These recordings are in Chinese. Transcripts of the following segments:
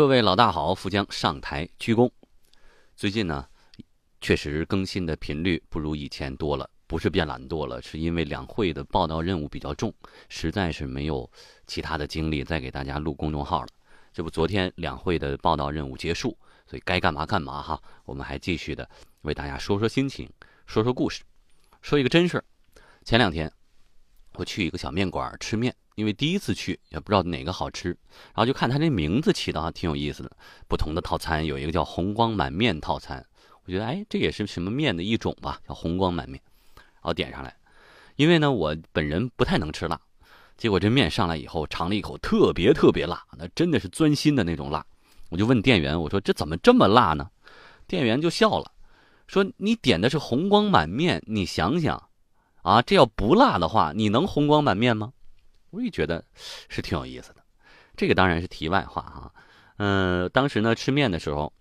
各位老大好，富江上台鞠躬。最近呢，确实更新的频率不如以前多了，不是变懒惰了，是因为两会的报道任务比较重，实在是没有其他的精力再给大家录公众号了。这不，昨天两会的报道任务结束，所以该干嘛干嘛哈。我们还继续的为大家说说心情，说说故事，说一个真事儿。前两天我去一个小面馆吃面。因为第一次去也不知道哪个好吃，然后就看他这名字起的还挺有意思的。不同的套餐有一个叫“红光满面”套餐，我觉得哎，这也是什么面的一种吧，叫“红光满面”。然后点上来，因为呢我本人不太能吃辣，结果这面上来以后尝了一口，特别特别辣，那真的是钻心的那种辣。我就问店员，我说这怎么这么辣呢？店员就笑了，说你点的是红光满面，你想想，啊，这要不辣的话，你能红光满面吗？我也觉得是挺有意思的，这个当然是题外话哈。嗯，当时呢吃面的时候，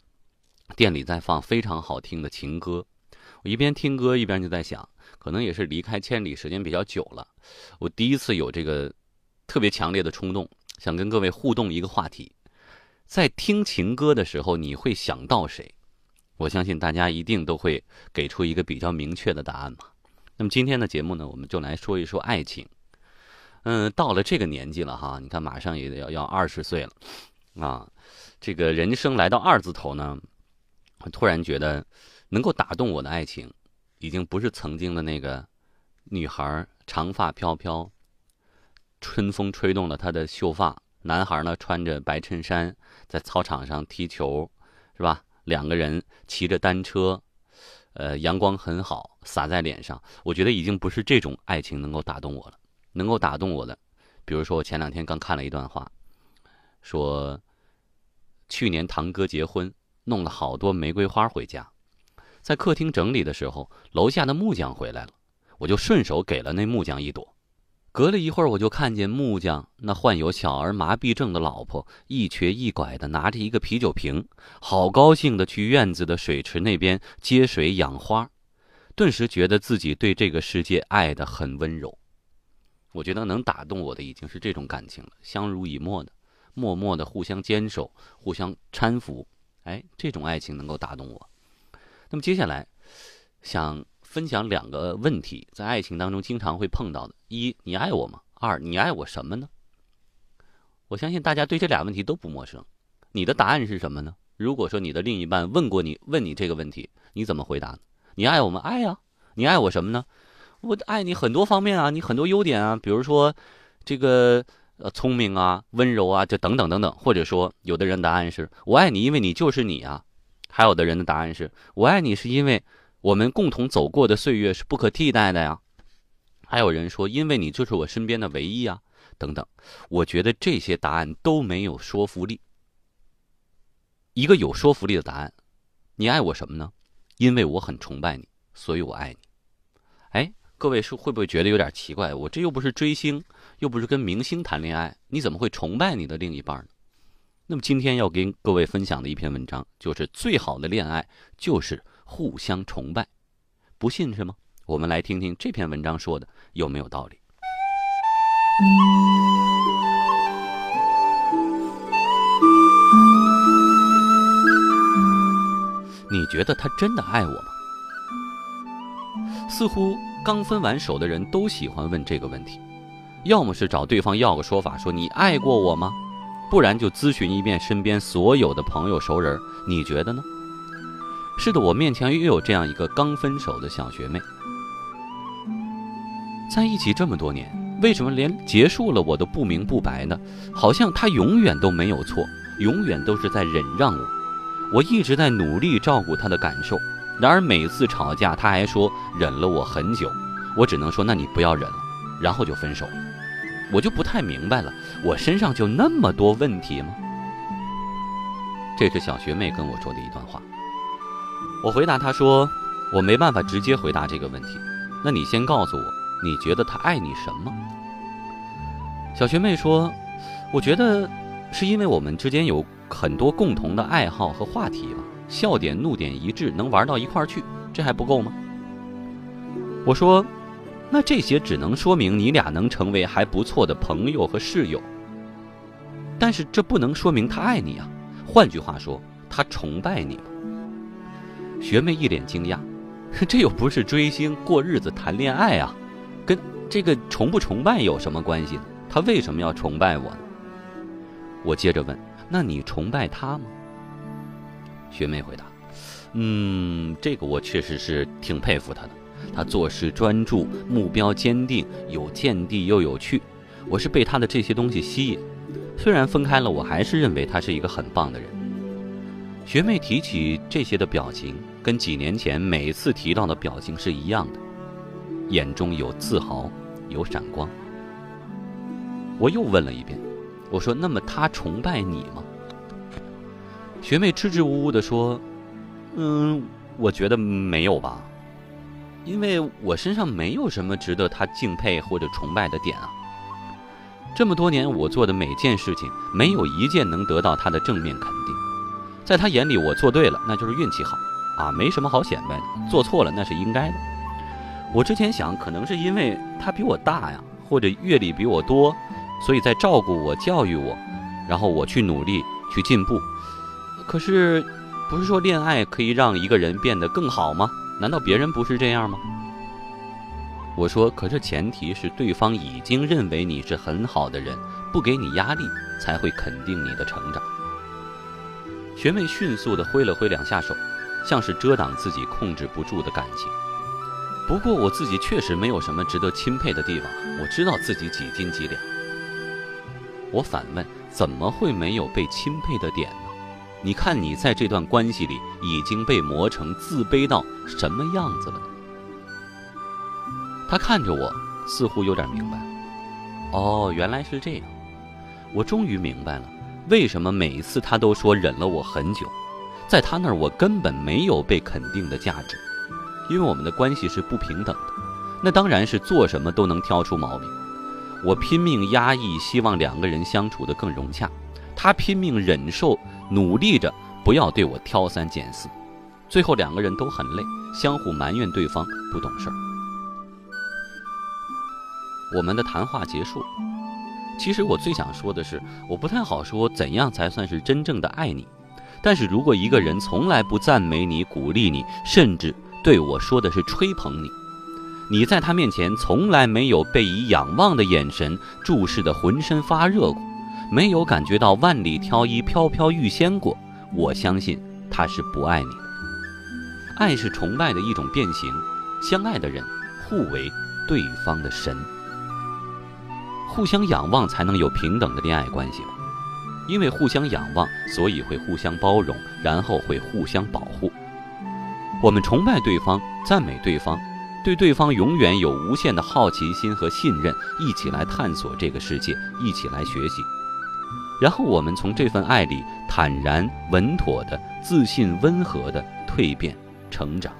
店里在放非常好听的情歌，我一边听歌一边就在想，可能也是离开千里时间比较久了，我第一次有这个特别强烈的冲动，想跟各位互动一个话题：在听情歌的时候，你会想到谁？我相信大家一定都会给出一个比较明确的答案嘛。那么今天的节目呢，我们就来说一说爱情。嗯，到了这个年纪了哈，你看马上也要要二十岁了，啊，这个人生来到二字头呢，突然觉得，能够打动我的爱情，已经不是曾经的那个女孩长发飘飘，春风吹动了她的秀发；男孩呢穿着白衬衫在操场上踢球，是吧？两个人骑着单车，呃，阳光很好洒在脸上，我觉得已经不是这种爱情能够打动我了。能够打动我的，比如说我前两天刚看了一段话，说去年堂哥结婚，弄了好多玫瑰花回家，在客厅整理的时候，楼下的木匠回来了，我就顺手给了那木匠一朵。隔了一会儿，我就看见木匠那患有小儿麻痹症的老婆一瘸一拐的拿着一个啤酒瓶，好高兴的去院子的水池那边接水养花，顿时觉得自己对这个世界爱的很温柔。我觉得能打动我的已经是这种感情了，相濡以沫的，默默的互相坚守，互相搀扶，哎，这种爱情能够打动我。那么接下来，想分享两个问题，在爱情当中经常会碰到的：一，你爱我吗？二，你爱我什么呢？我相信大家对这俩问题都不陌生。你的答案是什么呢？如果说你的另一半问过你，问你这个问题，你怎么回答呢？你爱我吗？爱呀。你爱我什么呢？我爱你很多方面啊，你很多优点啊，比如说，这个呃聪明啊、温柔啊，就等等等等。或者说，有的人答案是我爱你，因为你就是你啊；还有的人的答案是我爱你，是因为我们共同走过的岁月是不可替代的呀。还有人说，因为你就是我身边的唯一啊，等等。我觉得这些答案都没有说服力。一个有说服力的答案，你爱我什么呢？因为我很崇拜你，所以我爱你。哎。各位是会不会觉得有点奇怪？我这又不是追星，又不是跟明星谈恋爱，你怎么会崇拜你的另一半呢？那么今天要跟各位分享的一篇文章，就是最好的恋爱就是互相崇拜，不信是吗？我们来听听这篇文章说的有没有道理。你觉得他真的爱我吗？似乎。刚分完手的人都喜欢问这个问题，要么是找对方要个说法，说你爱过我吗？不然就咨询一遍身边所有的朋友熟人，你觉得呢？是的，我面前又有这样一个刚分手的小学妹，在一起这么多年，为什么连结束了我都不明不白呢？好像她永远都没有错，永远都是在忍让我，我一直在努力照顾她的感受。然而每次吵架，她还说忍了我很久，我只能说那你不要忍了，然后就分手了。我就不太明白了，我身上就那么多问题吗？这是小学妹跟我说的一段话。我回答她说，我没办法直接回答这个问题。那你先告诉我，你觉得他爱你什么？小学妹说，我觉得是因为我们之间有很多共同的爱好和话题吧。笑点怒点一致，能玩到一块儿去，这还不够吗？我说，那这些只能说明你俩能成为还不错的朋友和室友。但是这不能说明他爱你啊，换句话说，他崇拜你？学妹一脸惊讶，这又不是追星、过日子、谈恋爱啊，跟这个崇不崇拜有什么关系呢？他为什么要崇拜我呢？我接着问：“那你崇拜他吗？”学妹回答：“嗯，这个我确实是挺佩服他的。他做事专注，目标坚定，有见地又有趣。我是被他的这些东西吸引。虽然分开了，我还是认为他是一个很棒的人。”学妹提起这些的表情，跟几年前每次提到的表情是一样的，眼中有自豪，有闪光。我又问了一遍，我说：“那么他崇拜你吗？”学妹支支吾吾地说：“嗯，我觉得没有吧，因为我身上没有什么值得他敬佩或者崇拜的点啊。这么多年我做的每件事情，没有一件能得到他的正面肯定。在他眼里，我做对了，那就是运气好啊，没什么好显摆的；做错了，那是应该的。我之前想，可能是因为他比我大呀，或者阅历比我多，所以在照顾我、教育我，然后我去努力去进步。”可是，不是说恋爱可以让一个人变得更好吗？难道别人不是这样吗？我说，可是前提是对方已经认为你是很好的人，不给你压力，才会肯定你的成长。学妹迅速地挥了挥两下手，像是遮挡自己控制不住的感情。不过我自己确实没有什么值得钦佩的地方，我知道自己几斤几两。我反问：怎么会没有被钦佩的点呢？你看，你在这段关系里已经被磨成自卑到什么样子了呢？他看着我，似乎有点明白。哦，原来是这样。我终于明白了，为什么每次他都说忍了我很久，在他那儿我根本没有被肯定的价值，因为我们的关系是不平等的。那当然是做什么都能挑出毛病。我拼命压抑，希望两个人相处的更融洽。他拼命忍受，努力着不要对我挑三拣四，最后两个人都很累，相互埋怨对方不懂事儿。我们的谈话结束。其实我最想说的是，我不太好说怎样才算是真正的爱你。但是如果一个人从来不赞美你、鼓励你，甚至对我说的是吹捧你，你在他面前从来没有被以仰望的眼神注视的浑身发热过。没有感觉到万里挑一、飘飘欲仙过，我相信他是不爱你的。爱是崇拜的一种变形，相爱的人互为对方的神，互相仰望才能有平等的恋爱关系？因为互相仰望，所以会互相包容，然后会互相保护。我们崇拜对方，赞美对方，对对方永远有无限的好奇心和信任，一起来探索这个世界，一起来学习。然后我们从这份爱里坦然稳妥的、自信温和的蜕变成长。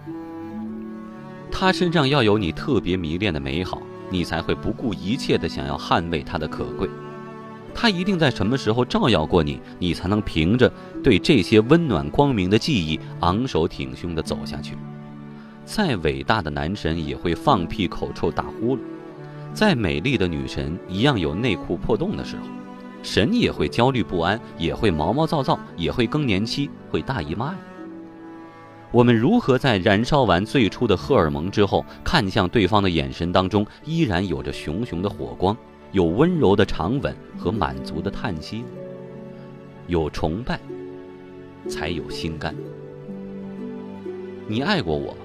他身上要有你特别迷恋的美好，你才会不顾一切的想要捍卫他的可贵。他一定在什么时候照耀过你，你才能凭着对这些温暖光明的记忆，昂首挺胸的走下去。再伟大的男神也会放屁口臭打呼噜，再美丽的女神一样有内裤破洞的时候。神也会焦虑不安，也会毛毛躁躁，也会更年期，会大姨妈呀。我们如何在燃烧完最初的荷尔蒙之后，看向对方的眼神当中，依然有着熊熊的火光，有温柔的长吻和满足的叹息？有崇拜，才有心甘。你爱过我吗？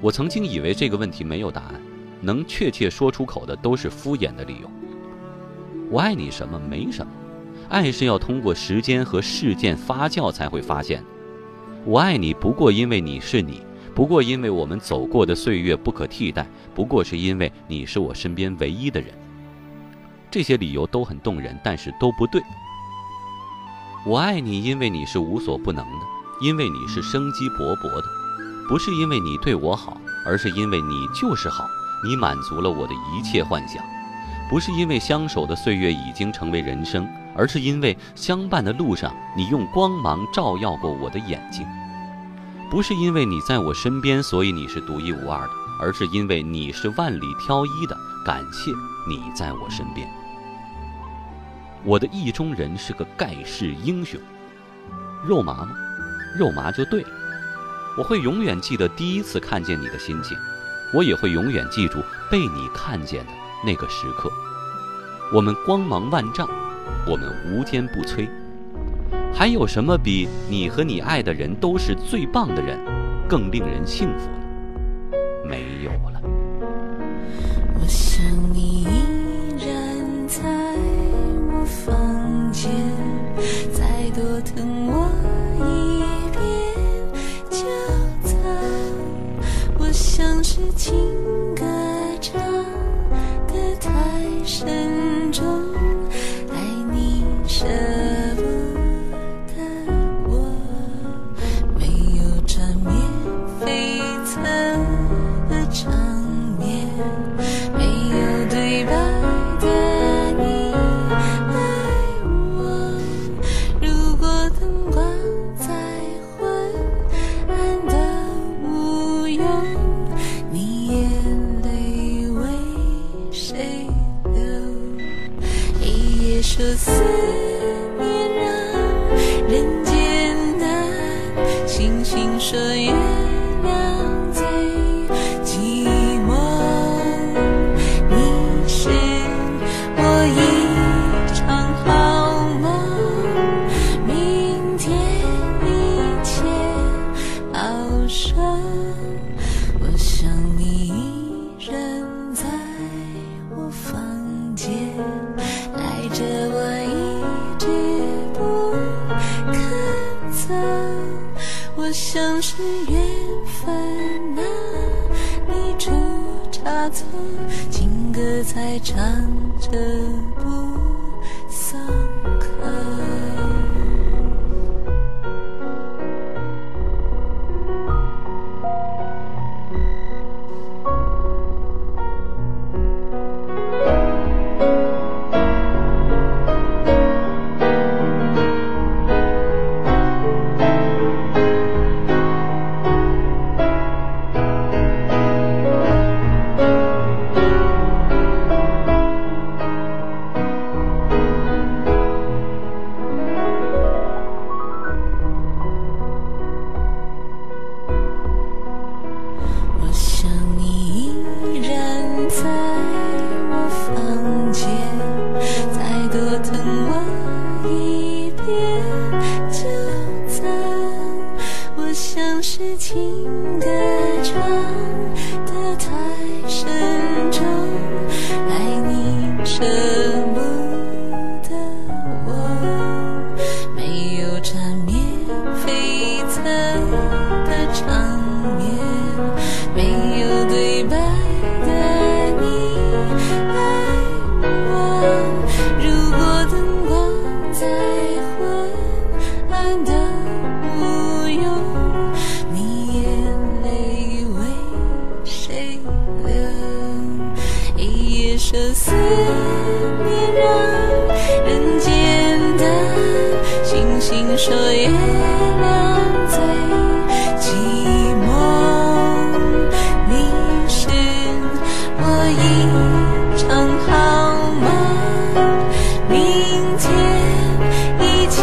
我曾经以为这个问题没有答案，能确切说出口的都是敷衍的理由。我爱你什么？没什么，爱是要通过时间和事件发酵才会发现。我爱你，不过因为你是你，不过因为我们走过的岁月不可替代，不过是因为你是我身边唯一的人。这些理由都很动人，但是都不对。我爱你，因为你是无所不能的，因为你是生机勃勃的，不是因为你对我好，而是因为你就是好，你满足了我的一切幻想。不是因为相守的岁月已经成为人生，而是因为相伴的路上，你用光芒照耀过我的眼睛。不是因为你在我身边，所以你是独一无二的，而是因为你是万里挑一的。感谢你在我身边。我的意中人是个盖世英雄，肉麻吗？肉麻就对了。我会永远记得第一次看见你的心情，我也会永远记住被你看见的那个时刻。我们光芒万丈，我们无坚不摧。还有什么比你和你爱的人都是最棒的人，更令人幸福呢？没有了。我想你依然在我房间，再多疼我一遍就走。我像是情无我想你依然在我房间，爱着我一直不肯走。我想是缘分哪里出差错，情歌在唱着这思念让人简单，星星说月亮最寂寞。你是我一场好梦，明天一切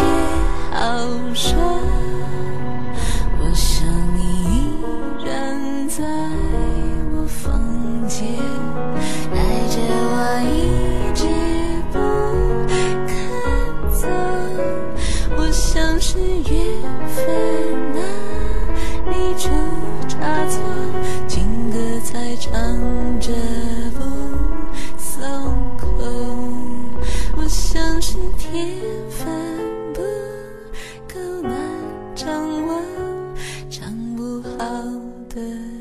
好说。我想你依然在我房间，好的